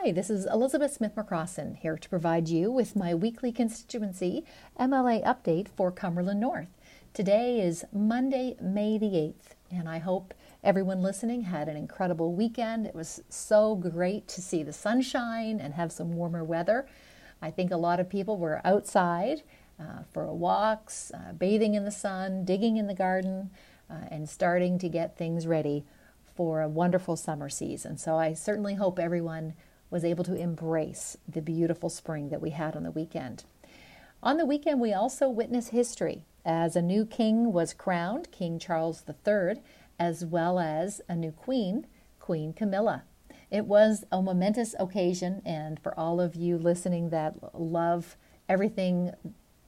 Hi, this is Elizabeth Smith McCrossin here to provide you with my weekly constituency MLA update for Cumberland North. Today is Monday, May the 8th, and I hope everyone listening had an incredible weekend. It was so great to see the sunshine and have some warmer weather. I think a lot of people were outside uh, for walks, uh, bathing in the sun, digging in the garden, uh, and starting to get things ready for a wonderful summer season. So I certainly hope everyone was able to embrace the beautiful spring that we had on the weekend. On the weekend, we also witnessed history as a new king was crowned, King Charles III, as well as a new queen, Queen Camilla. It was a momentous occasion, and for all of you listening that love everything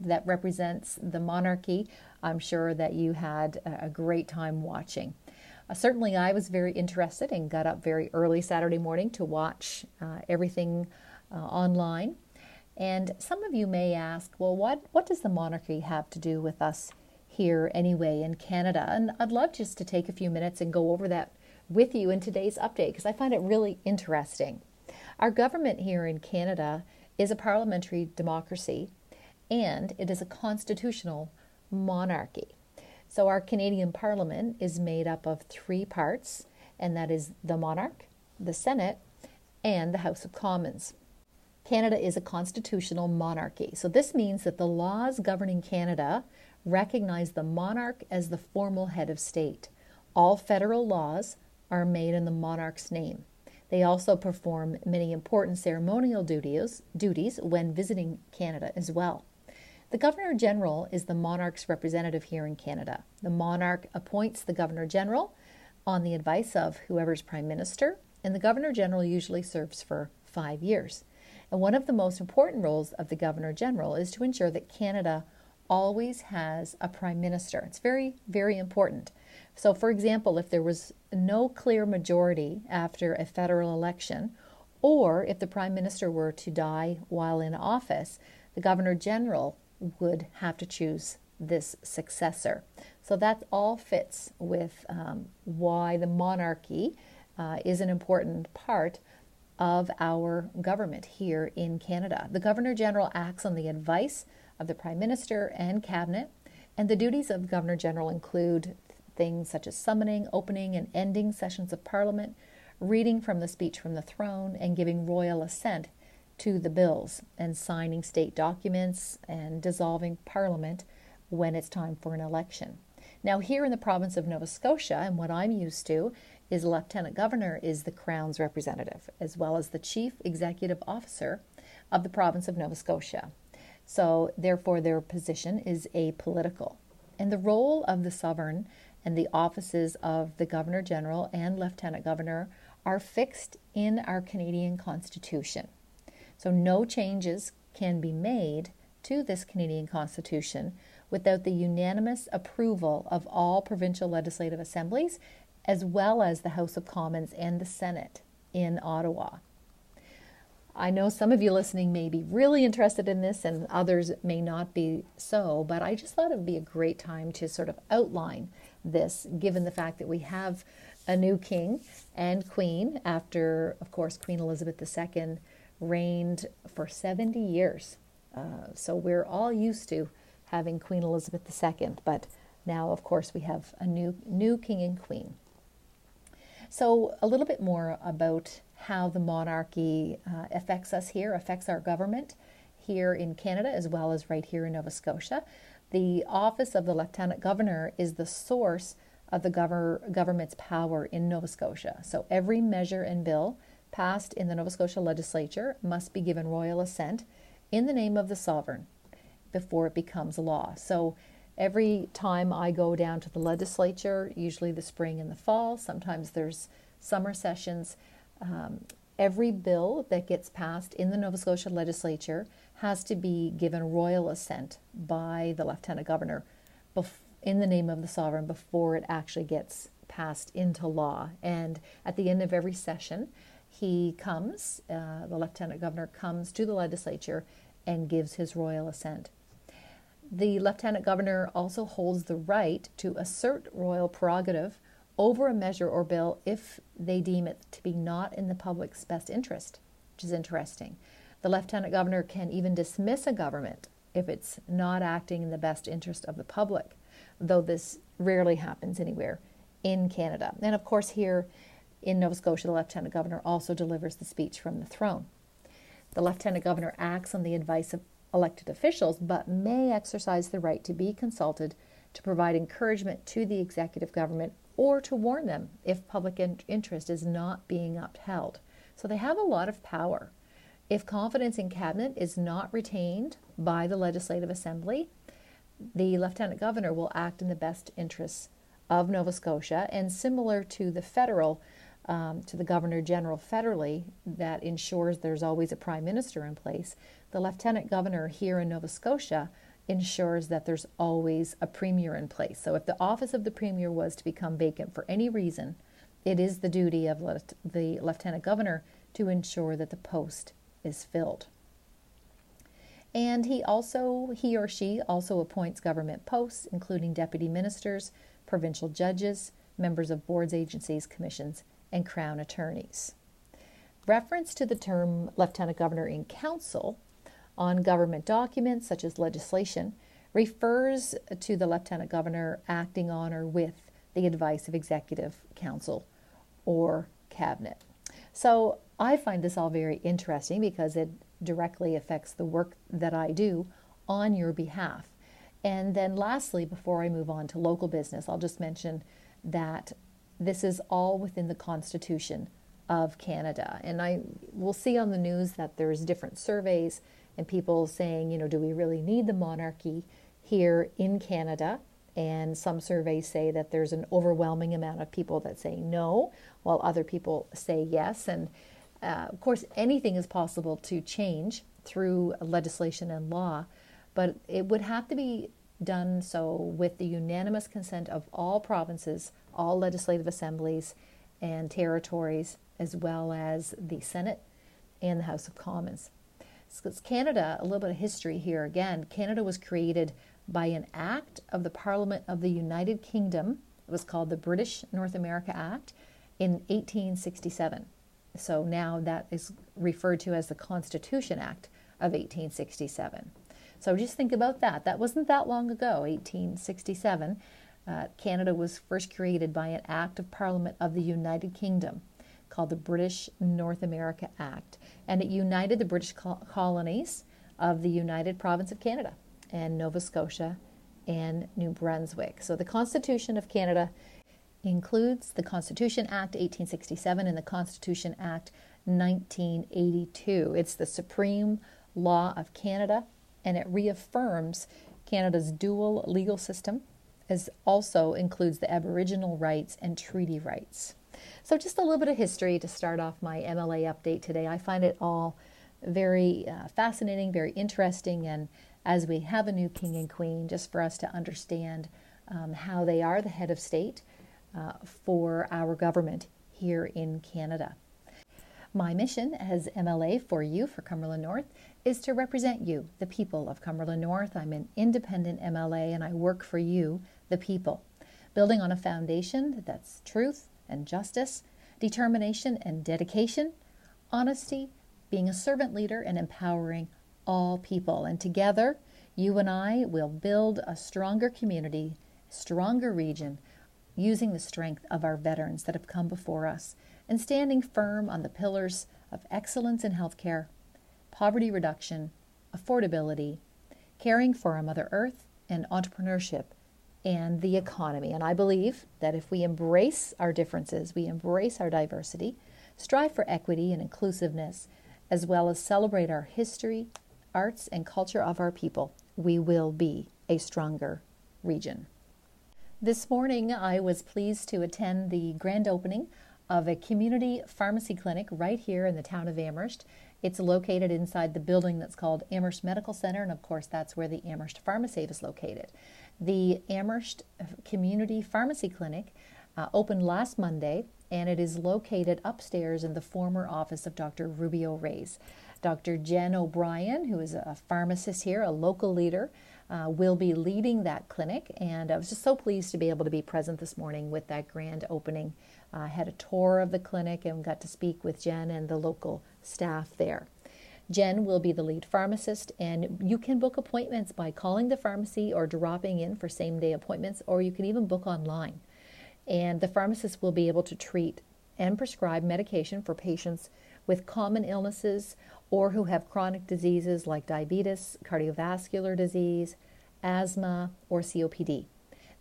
that represents the monarchy, I'm sure that you had a great time watching. Uh, certainly, I was very interested and got up very early Saturday morning to watch uh, everything uh, online. And some of you may ask, well, what, what does the monarchy have to do with us here anyway in Canada? And I'd love just to take a few minutes and go over that with you in today's update because I find it really interesting. Our government here in Canada is a parliamentary democracy and it is a constitutional monarchy. So, our Canadian Parliament is made up of three parts, and that is the monarch, the Senate, and the House of Commons. Canada is a constitutional monarchy. So, this means that the laws governing Canada recognize the monarch as the formal head of state. All federal laws are made in the monarch's name. They also perform many important ceremonial duties, duties when visiting Canada as well. The Governor General is the monarch's representative here in Canada. The monarch appoints the Governor General on the advice of whoever's Prime Minister, and the Governor General usually serves for five years. And one of the most important roles of the Governor General is to ensure that Canada always has a Prime Minister. It's very, very important. So, for example, if there was no clear majority after a federal election, or if the Prime Minister were to die while in office, the Governor General would have to choose this successor. So that all fits with um, why the monarchy uh, is an important part of our government here in Canada. The Governor General acts on the advice of the Prime Minister and Cabinet, and the duties of Governor General include things such as summoning, opening, and ending sessions of Parliament, reading from the speech from the throne, and giving royal assent to the bills and signing state documents and dissolving parliament when it's time for an election. Now, here in the province of Nova Scotia, and what I'm used to is Lieutenant Governor is the Crown's representative, as well as the Chief Executive Officer of the province of Nova Scotia. So, therefore, their position is apolitical. And the role of the sovereign and the offices of the Governor General and Lieutenant Governor are fixed in our Canadian Constitution. So no changes can be made to this Canadian Constitution without the unanimous approval of all provincial legislative assemblies, as well as the House of Commons and the Senate in Ottawa. I know some of you listening may be really interested in this and others may not be so, but I just thought it would be a great time to sort of outline this, given the fact that we have a new king and queen after, of course, Queen Elizabeth II reigned for 70 years. Uh, so we're all used to having Queen Elizabeth II, but now, of course, we have a new new king and queen. So a little bit more about how the monarchy uh, affects us here, affects our government here in Canada as well as right here in Nova Scotia. The office of the Lieutenant Governor is the source of the gover- government's power in Nova Scotia. So every measure and bill passed in the Nova Scotia legislature must be given royal assent in the name of the sovereign before it becomes law. So every time I go down to the legislature, usually the spring and the fall, sometimes there's summer sessions, um, every bill that gets passed in the Nova Scotia legislature has to be given royal assent by the lieutenant governor bef- in the name of the sovereign before it actually gets passed into law. And at the end of every session, he comes, uh, the lieutenant governor comes to the legislature and gives his royal assent. The lieutenant governor also holds the right to assert royal prerogative over a measure or bill if they deem it to be not in the public's best interest which is interesting. The lieutenant governor can even dismiss a government if it's not acting in the best interest of the public, though this rarely happens anywhere in Canada. And of course, here in Nova Scotia, the lieutenant governor also delivers the speech from the throne. The lieutenant governor acts on the advice of elected officials, but may exercise the right to be consulted to provide encouragement to the executive government or to warn them if public interest is not being upheld. So they have a lot of power. If confidence in cabinet is not retained by the Legislative Assembly, the Lieutenant Governor will act in the best interests of Nova Scotia and similar to the federal, um, to the Governor General federally, that ensures there's always a Prime Minister in place. The Lieutenant Governor here in Nova Scotia ensures that there's always a Premier in place. So if the office of the Premier was to become vacant for any reason, it is the duty of the Lieutenant Governor to ensure that the post is filled. And he also, he or she also appoints government posts, including deputy ministers, provincial judges, members of boards, agencies, commissions, and crown attorneys. Reference to the term lieutenant governor in council on government documents such as legislation refers to the lieutenant governor acting on or with the advice of executive council or cabinet. So I find this all very interesting because it directly affects the work that I do on your behalf. And then, lastly, before I move on to local business, I'll just mention that this is all within the Constitution of Canada. And I will see on the news that there's different surveys and people saying, you know, do we really need the monarchy here in Canada? And some surveys say that there's an overwhelming amount of people that say no, while other people say yes. And uh, of course, anything is possible to change through legislation and law, but it would have to be done so with the unanimous consent of all provinces, all legislative assemblies and territories, as well as the Senate and the House of Commons. Because Canada, a little bit of history here again, Canada was created by an act of the Parliament of the United Kingdom. It was called the British North America Act in 1867. So now that is referred to as the Constitution Act of 1867. So just think about that. That wasn't that long ago, 1867. Uh, Canada was first created by an Act of Parliament of the United Kingdom called the British North America Act. And it united the British colonies of the United Province of Canada and Nova Scotia and New Brunswick. So the Constitution of Canada includes the Constitution Act 1867 and the Constitution Act 1982. It's the supreme law of Canada and it reaffirms Canada's dual legal system as also includes the Aboriginal rights and treaty rights. So just a little bit of history to start off my MLA update today. I find it all very uh, fascinating, very interesting, and as we have a new king and queen, just for us to understand um, how they are the head of state uh, for our government here in Canada. My mission as MLA for you for Cumberland North is to represent you, the people of Cumberland North. I'm an independent MLA and I work for you, the people, building on a foundation that's truth and justice, determination and dedication, honesty, being a servant leader, and empowering all people. And together, you and I will build a stronger community, stronger region using the strength of our veterans that have come before us and standing firm on the pillars of excellence in healthcare, poverty reduction, affordability, caring for our Mother Earth, and entrepreneurship and the economy. And I believe that if we embrace our differences, we embrace our diversity, strive for equity and inclusiveness, as well as celebrate our history, arts, and culture of our people, we will be a stronger region. This morning, I was pleased to attend the grand opening of a community pharmacy clinic right here in the town of Amherst. It's located inside the building that's called Amherst Medical Center, and of course, that's where the Amherst Pharmacy is located. The Amherst Community Pharmacy Clinic uh, opened last Monday, and it is located upstairs in the former office of Dr. Rubio Reyes. Dr. Jen O'Brien, who is a pharmacist here, a local leader, uh, will be leading that clinic. And I was just so pleased to be able to be present this morning with that grand opening. I uh, had a tour of the clinic and got to speak with Jen and the local staff there. Jen will be the lead pharmacist, and you can book appointments by calling the pharmacy or dropping in for same day appointments, or you can even book online. And the pharmacist will be able to treat and prescribe medication for patients with common illnesses or who have chronic diseases like diabetes, cardiovascular disease, asthma, or COPD.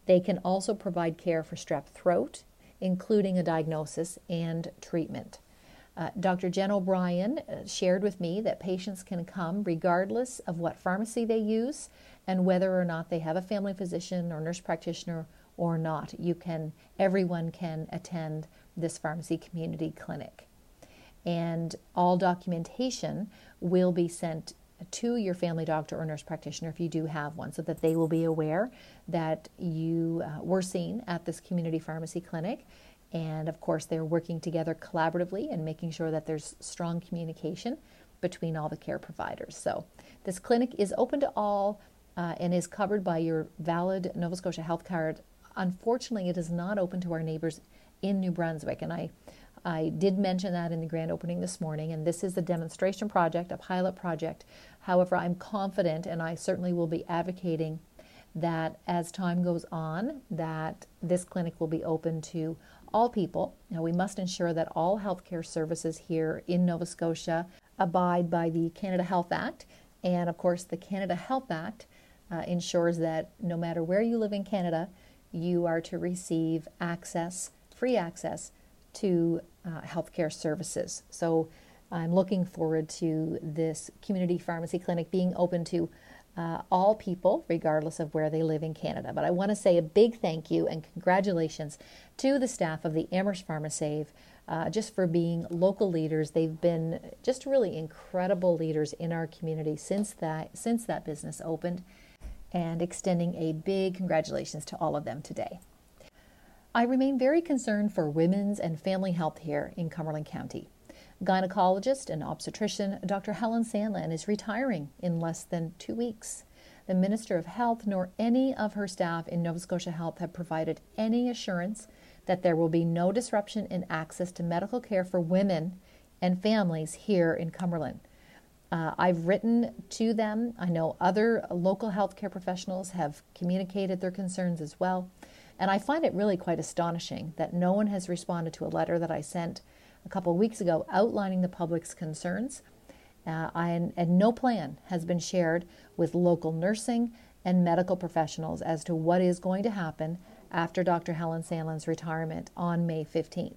They can also provide care for strep throat, including a diagnosis and treatment. Uh, Dr. Jen O'Brien uh, shared with me that patients can come regardless of what pharmacy they use and whether or not they have a family physician or nurse practitioner or not. You can everyone can attend this pharmacy community clinic. And all documentation will be sent to your family doctor or nurse practitioner if you do have one so that they will be aware that you uh, were seen at this community pharmacy clinic and of course, they're working together collaboratively and making sure that there's strong communication between all the care providers. So, this clinic is open to all uh, and is covered by your valid Nova Scotia health card. Unfortunately, it is not open to our neighbors in New Brunswick, and I I did mention that in the grand opening this morning, and this is a demonstration project, a pilot project. However, I'm confident, and I certainly will be advocating that as time goes on, that this clinic will be open to all people. Now, we must ensure that all healthcare services here in Nova Scotia abide by the Canada Health Act. And of course, the Canada Health Act uh, ensures that no matter where you live in Canada, you are to receive access, free access to uh, healthcare services. So I'm looking forward to this community pharmacy clinic being open to uh, all people, regardless of where they live in Canada. But I want to say a big thank you and congratulations to the staff of the Amherst PharmaSave uh, just for being local leaders. They've been just really incredible leaders in our community since that since that business opened, and extending a big congratulations to all of them today. I remain very concerned for women's and family health here in Cumberland County. Gynecologist and obstetrician Dr. Helen Sandland is retiring in less than two weeks. The Minister of Health nor any of her staff in Nova Scotia Health have provided any assurance that there will be no disruption in access to medical care for women and families here in Cumberland. Uh, I've written to them. I know other local healthcare professionals have communicated their concerns as well. And I find it really quite astonishing that no one has responded to a letter that I sent couple of weeks ago outlining the public's concerns. Uh, and, and no plan has been shared with local nursing and medical professionals as to what is going to happen after Dr. Helen Sandland's retirement on May 15th.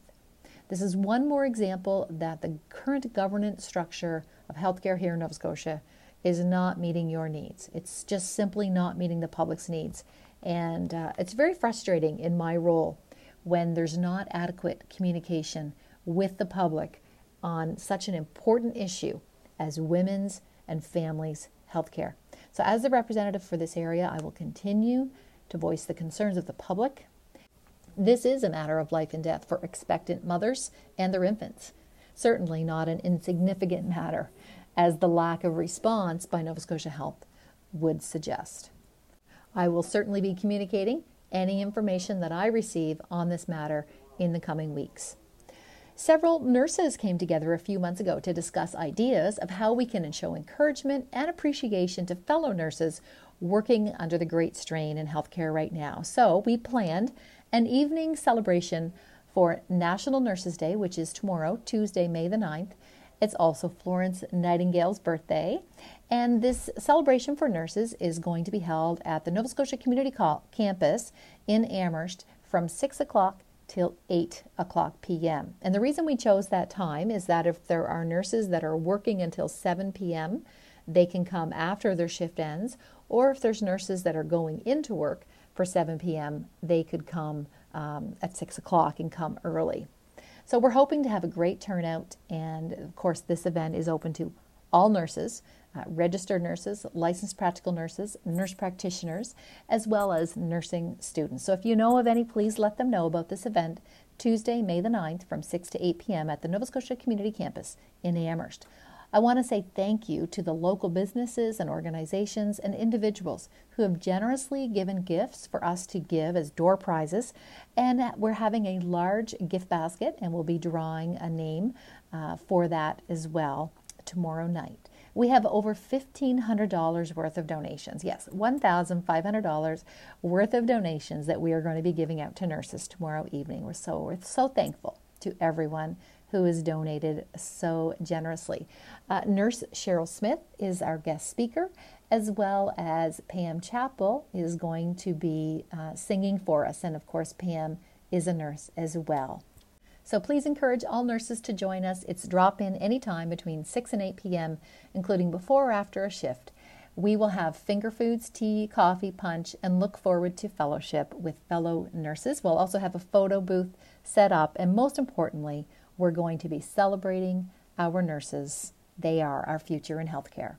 This is one more example that the current governance structure of healthcare here in Nova Scotia is not meeting your needs. It's just simply not meeting the public's needs. And uh, it's very frustrating in my role when there's not adequate communication with the public on such an important issue as women's and families' health care. So, as the representative for this area, I will continue to voice the concerns of the public. This is a matter of life and death for expectant mothers and their infants. Certainly not an insignificant matter, as the lack of response by Nova Scotia Health would suggest. I will certainly be communicating any information that I receive on this matter in the coming weeks. Several nurses came together a few months ago to discuss ideas of how we can show encouragement and appreciation to fellow nurses working under the great strain in healthcare right now. So we planned an evening celebration for National Nurses Day, which is tomorrow, Tuesday, May the 9th. It's also Florence Nightingale's birthday. And this celebration for nurses is going to be held at the Nova Scotia Community Campus in Amherst from 6 o'clock till 8 o'clock p.m. And the reason we chose that time is that if there are nurses that are working until 7 p.m., they can come after their shift ends, or if there's nurses that are going into work for 7 p.m., they could come um, at 6 o'clock and come early. So we're hoping to have a great turnout, and of course, this event is open to all nurses uh, registered nurses, licensed practical nurses, nurse practitioners, as well as nursing students. So if you know of any, please let them know about this event Tuesday, May the 9th from 6 to 8 p.m. at the Nova Scotia Community Campus in Amherst. I want to say thank you to the local businesses and organizations and individuals who have generously given gifts for us to give as door prizes. And we're having a large gift basket, and we'll be drawing a name uh, for that as well tomorrow night. We have over $1,500 worth of donations. Yes, $1,500 worth of donations that we are going to be giving out to nurses tomorrow evening. We're so, we're so thankful to everyone who has donated so generously. Uh, Nurse Cheryl Smith is our guest speaker, as well as Pam Chappell is going to be uh, singing for us. And of course, Pam is a nurse as well. So please encourage all nurses to join us. It's drop in anytime between 6 and 8 p.m., including before or after a shift. We will have finger foods, tea, coffee, punch, and look forward to fellowship with fellow nurses. We'll also have a photo booth set up, and most importantly, we're going to be celebrating our nurses. They are our future in healthcare.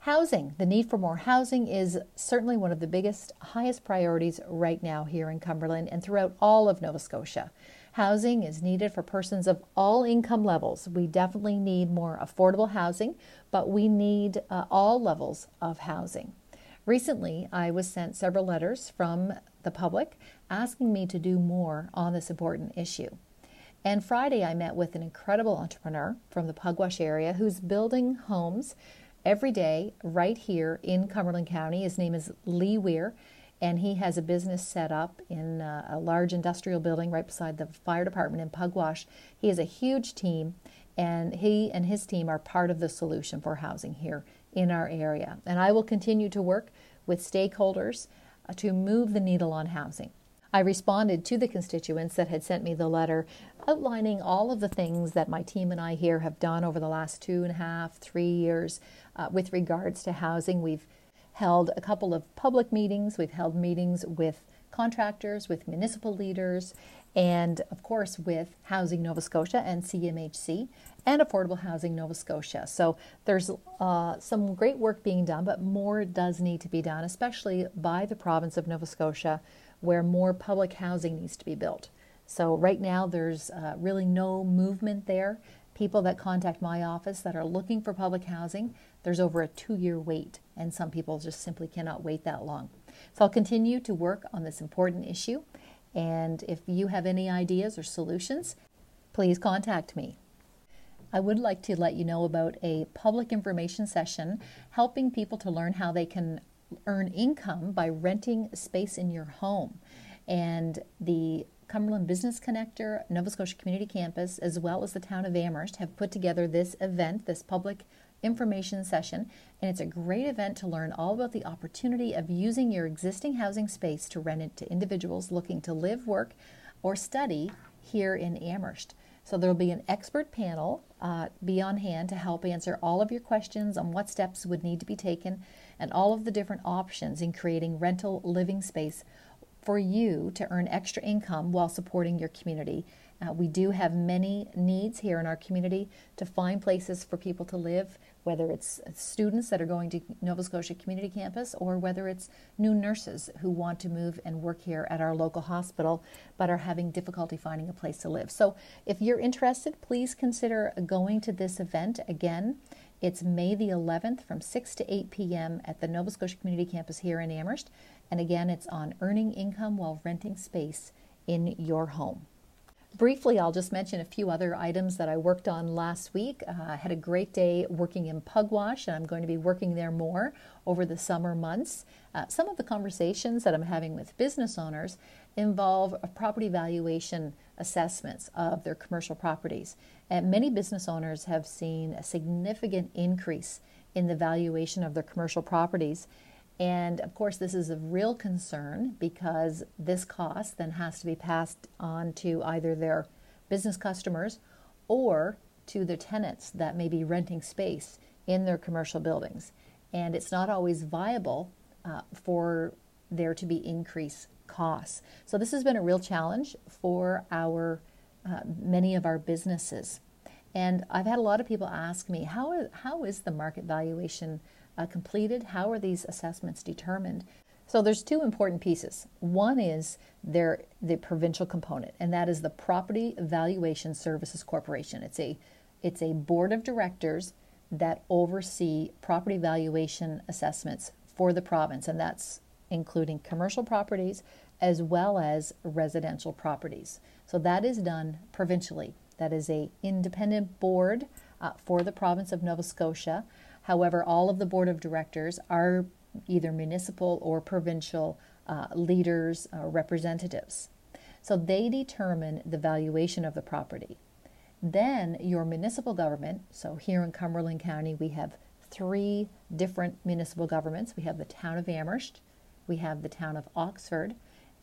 Housing. The need for more housing is certainly one of the biggest, highest priorities right now here in Cumberland and throughout all of Nova Scotia. Housing is needed for persons of all income levels. We definitely need more affordable housing, but we need uh, all levels of housing. Recently, I was sent several letters from the public asking me to do more on this important issue. And Friday, I met with an incredible entrepreneur from the Pugwash area who's building homes every day right here in Cumberland County. His name is Lee Weir and he has a business set up in a, a large industrial building right beside the fire department in Pugwash. He has a huge team, and he and his team are part of the solution for housing here in our area. And I will continue to work with stakeholders uh, to move the needle on housing. I responded to the constituents that had sent me the letter outlining all of the things that my team and I here have done over the last two and a half, three years uh, with regards to housing. We've held a couple of public meetings. We've held meetings with contractors, with municipal leaders, and of course with Housing Nova Scotia and CMHC and Affordable Housing Nova Scotia. So there's uh, some great work being done, but more does need to be done, especially by the province of Nova Scotia, where more public housing needs to be built. So right now there's uh, really no movement there. People that contact my office that are looking for public housing, there's over a two year wait, and some people just simply cannot wait that long. So I'll continue to work on this important issue. And if you have any ideas or solutions, please contact me. I would like to let you know about a public information session helping people to learn how they can earn income by renting space in your home. And the Cumberland Business Connector, Nova Scotia Community Campus, as well as the town of Amherst have put together this event, this public information session, and it's a great event to learn all about the opportunity of using your existing housing space to rent it to individuals looking to live, work, or study here in Amherst. So there will be an expert panel uh, be on hand to help answer all of your questions on what steps would need to be taken and all of the different options in creating rental living space for you to earn extra income while supporting your community uh, we do have many needs here in our community to find places for people to live, whether it's students that are going to Nova Scotia Community Campus or whether it's new nurses who want to move and work here at our local hospital but are having difficulty finding a place to live. So if you're interested, please consider going to this event again. It's May the 11th from 6 to 8 p.m. at the Nova Scotia Community Campus here in Amherst. And again, it's on earning income while renting space in your home. Briefly, I'll just mention a few other items that I worked on last week. Uh, I had a great day working in Pugwash, and I'm going to be working there more over the summer months. Uh, some of the conversations that I'm having with business owners involve property valuation assessments of their commercial properties. And many business owners have seen a significant increase in the valuation of their commercial properties. And of course, this is a real concern because this cost then has to be passed on to either their business customers or to the tenants that may be renting space in their commercial buildings. And it's not always viable uh, for there to be increased costs. So this has been a real challenge for our uh, many of our businesses. And I've had a lot of people ask me, how, how is the market valuation uh, completed? How are these assessments determined? So there's two important pieces. One is their the provincial component, and that is the Property Valuation Services Corporation. It's a It's a board of directors that oversee property valuation assessments for the province, and that's including commercial properties as well as residential properties. So that is done provincially. That is a independent board uh, for the province of Nova Scotia. However, all of the board of directors are either municipal or provincial uh, leaders or representatives. So they determine the valuation of the property. Then your municipal government, so here in Cumberland County, we have three different municipal governments. We have the town of Amherst, we have the town of Oxford,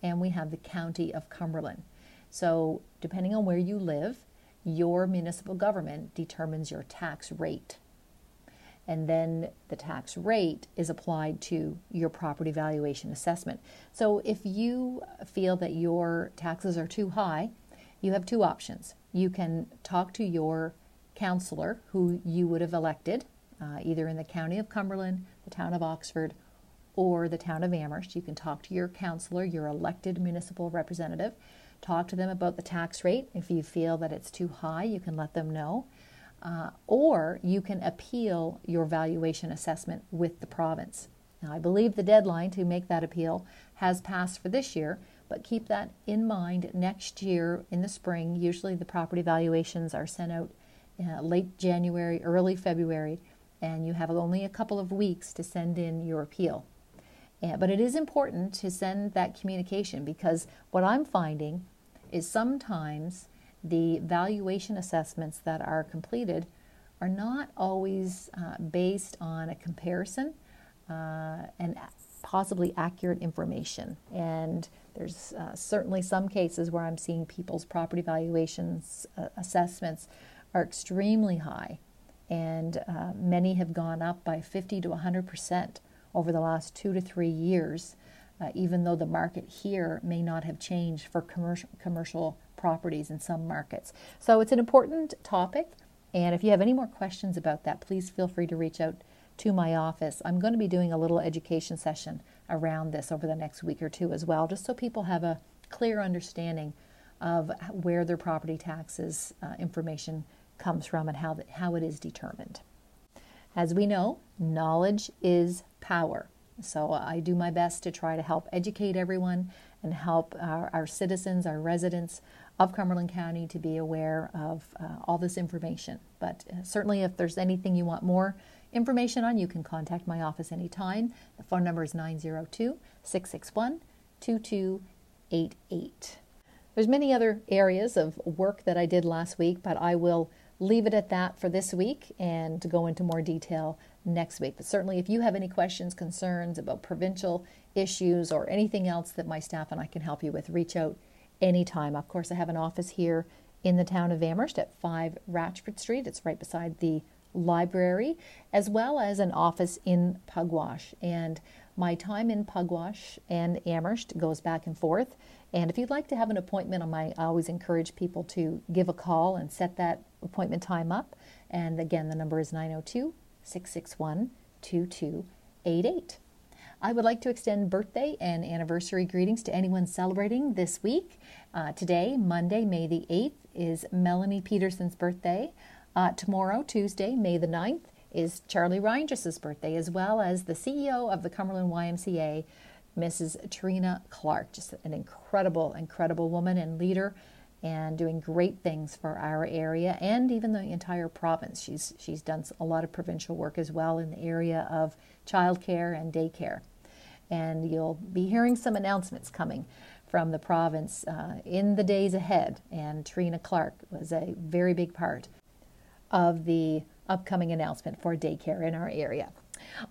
and we have the county of Cumberland. So, depending on where you live, your municipal government determines your tax rate. And then the tax rate is applied to your property valuation assessment. So, if you feel that your taxes are too high, you have two options. You can talk to your councillor who you would have elected, uh, either in the county of Cumberland, the town of Oxford, or the town of Amherst. You can talk to your councillor, your elected municipal representative, talk to them about the tax rate. If you feel that it's too high, you can let them know. Uh, or you can appeal your valuation assessment with the province. Now, I believe the deadline to make that appeal has passed for this year, but keep that in mind next year in the spring. Usually, the property valuations are sent out uh, late January, early February, and you have only a couple of weeks to send in your appeal. Yeah, but it is important to send that communication because what I'm finding is sometimes the valuation assessments that are completed are not always uh, based on a comparison uh, and possibly accurate information. And there's uh, certainly some cases where I'm seeing people's property valuations uh, assessments are extremely high, and uh, many have gone up by 50 to 100 percent over the last two to three years, uh, even though the market here may not have changed for commercial, commercial properties in some markets. So it's an important topic. And if you have any more questions about that, please feel free to reach out to my office. I'm going to be doing a little education session around this over the next week or two as well, just so people have a clear understanding of where their property taxes uh, information comes from and how, the, how it is determined. As we know, knowledge is power. So I do my best to try to help educate everyone and help our, our citizens, our residents of Cumberland County to be aware of uh, all this information. But uh, certainly, if there's anything you want more information on, you can contact my office anytime. The phone number is 902 661 2288. There's many other areas of work that I did last week, but I will leave it at that for this week and to go into more detail next week. But certainly, if you have any questions, concerns about provincial issues, or anything else that my staff and I can help you with, reach out anytime. Of course, I have an office here in the town of Amherst at 5 Ratchford Street. It's right beside the library, as well as an office in Pugwash. And my time in Pugwash and Amherst goes back and forth. And if you'd like to have an appointment on my, I always encourage people to give a call and set that appointment time up. And again, the number is 902 661 2288. I would like to extend birthday and anniversary greetings to anyone celebrating this week. Uh, today, Monday, May the 8th, is Melanie Peterson's birthday. Uh, tomorrow, Tuesday, May the 9th, is Charlie Reingers's birthday, as well as the CEO of the Cumberland YMCA, Mrs. Trina Clark. Just an incredible, incredible woman and leader and doing great things for our area and even the entire province. She's, she's done a lot of provincial work as well in the area of childcare and daycare. And you'll be hearing some announcements coming from the province uh, in the days ahead. And Trina Clark was a very big part of the upcoming announcement for daycare in our area.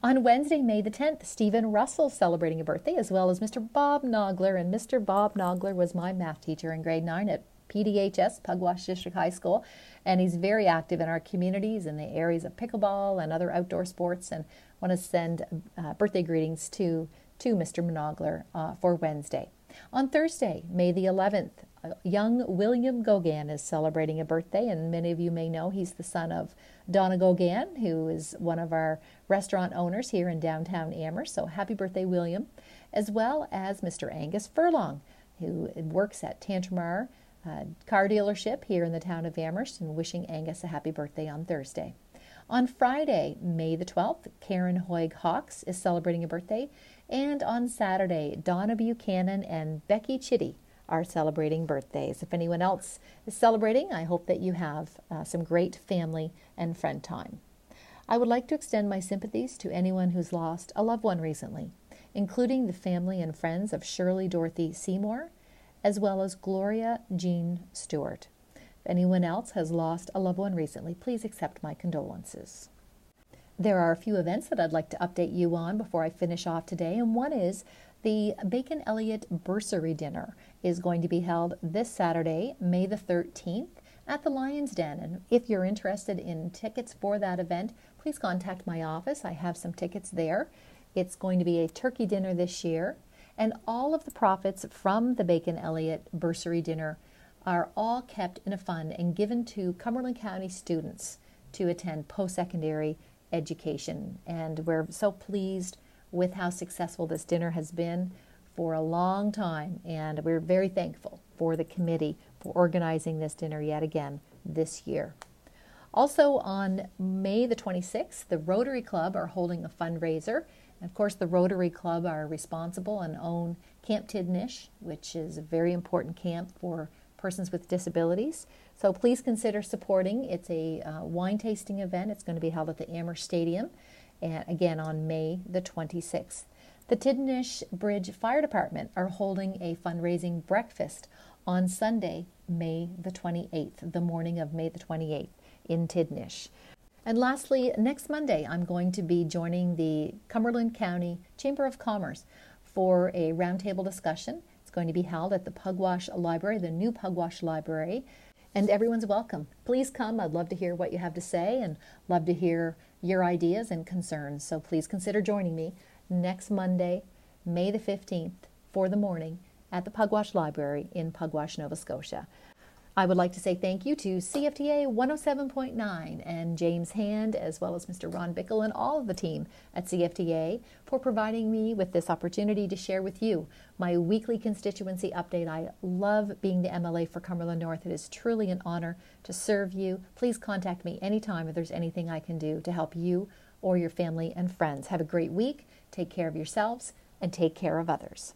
On Wednesday, May the 10th, Stephen Russell celebrating a birthday, as well as Mr. Bob Nogler. And Mr. Bob Nogler was my math teacher in grade 9 at PDHS, Pugwash District High School, and he's very active in our communities in the areas of pickleball and other outdoor sports. And want to send uh, birthday greetings to to Mr. Monogler uh, for Wednesday. On Thursday, May the 11th, uh, young William Gogan is celebrating a birthday, and many of you may know he's the son of Donna Gogan, who is one of our restaurant owners here in downtown Amherst. So happy birthday, William, as well as Mr. Angus Furlong, who works at Tantramar uh, car dealership here in the town of Amherst and wishing Angus a happy birthday on Thursday. On Friday, May the 12th, Karen Hoig Hawks is celebrating a birthday. And on Saturday, Donna Buchanan and Becky Chitty are celebrating birthdays. If anyone else is celebrating, I hope that you have uh, some great family and friend time. I would like to extend my sympathies to anyone who's lost a loved one recently, including the family and friends of Shirley Dorothy Seymour, as well as Gloria Jean Stewart. If anyone else has lost a loved one recently, please accept my condolences. There are a few events that I'd like to update you on before I finish off today, and one is the Bacon Elliott Bursary Dinner is going to be held this Saturday, May the 13th, at the Lion's Den. And if you're interested in tickets for that event, please contact my office. I have some tickets there. It's going to be a turkey dinner this year, and all of the profits from the Bacon Elliott Bursary Dinner are all kept in a fund and given to Cumberland County students to attend post secondary education. And we're so pleased with how successful this dinner has been for a long time, and we're very thankful for the committee for organizing this dinner yet again this year. Also, on May the 26th, the Rotary Club are holding a fundraiser. Of course, the Rotary Club are responsible and own Camp Tidnish, which is a very important camp for persons with disabilities. So please consider supporting. It's a uh, wine tasting event. It's going to be held at the Amherst Stadium and again on May the 26th. The Tidnish Bridge Fire Department are holding a fundraising breakfast on Sunday, May the 28th, the morning of May the 28th in Tidnish. And lastly, next Monday, I'm going to be joining the Cumberland County Chamber of Commerce for a roundtable discussion. It's going to be held at the Pugwash Library, the new Pugwash Library, and everyone's welcome. Please come. I'd love to hear what you have to say and love to hear your ideas and concerns. So please consider joining me next Monday, May the 15th, for the morning at the Pugwash Library in Pugwash, Nova Scotia. I would like to say thank you to CFTA 107.9 and James Hand, as well as Mr. Ron Bickle and all of the team at CFTA for providing me with this opportunity to share with you my weekly constituency update. I love being the MLA for Cumberland North. It is truly an honor to serve you. Please contact me anytime if there's anything I can do to help you or your family and friends. Have a great week. Take care of yourselves and take care of others.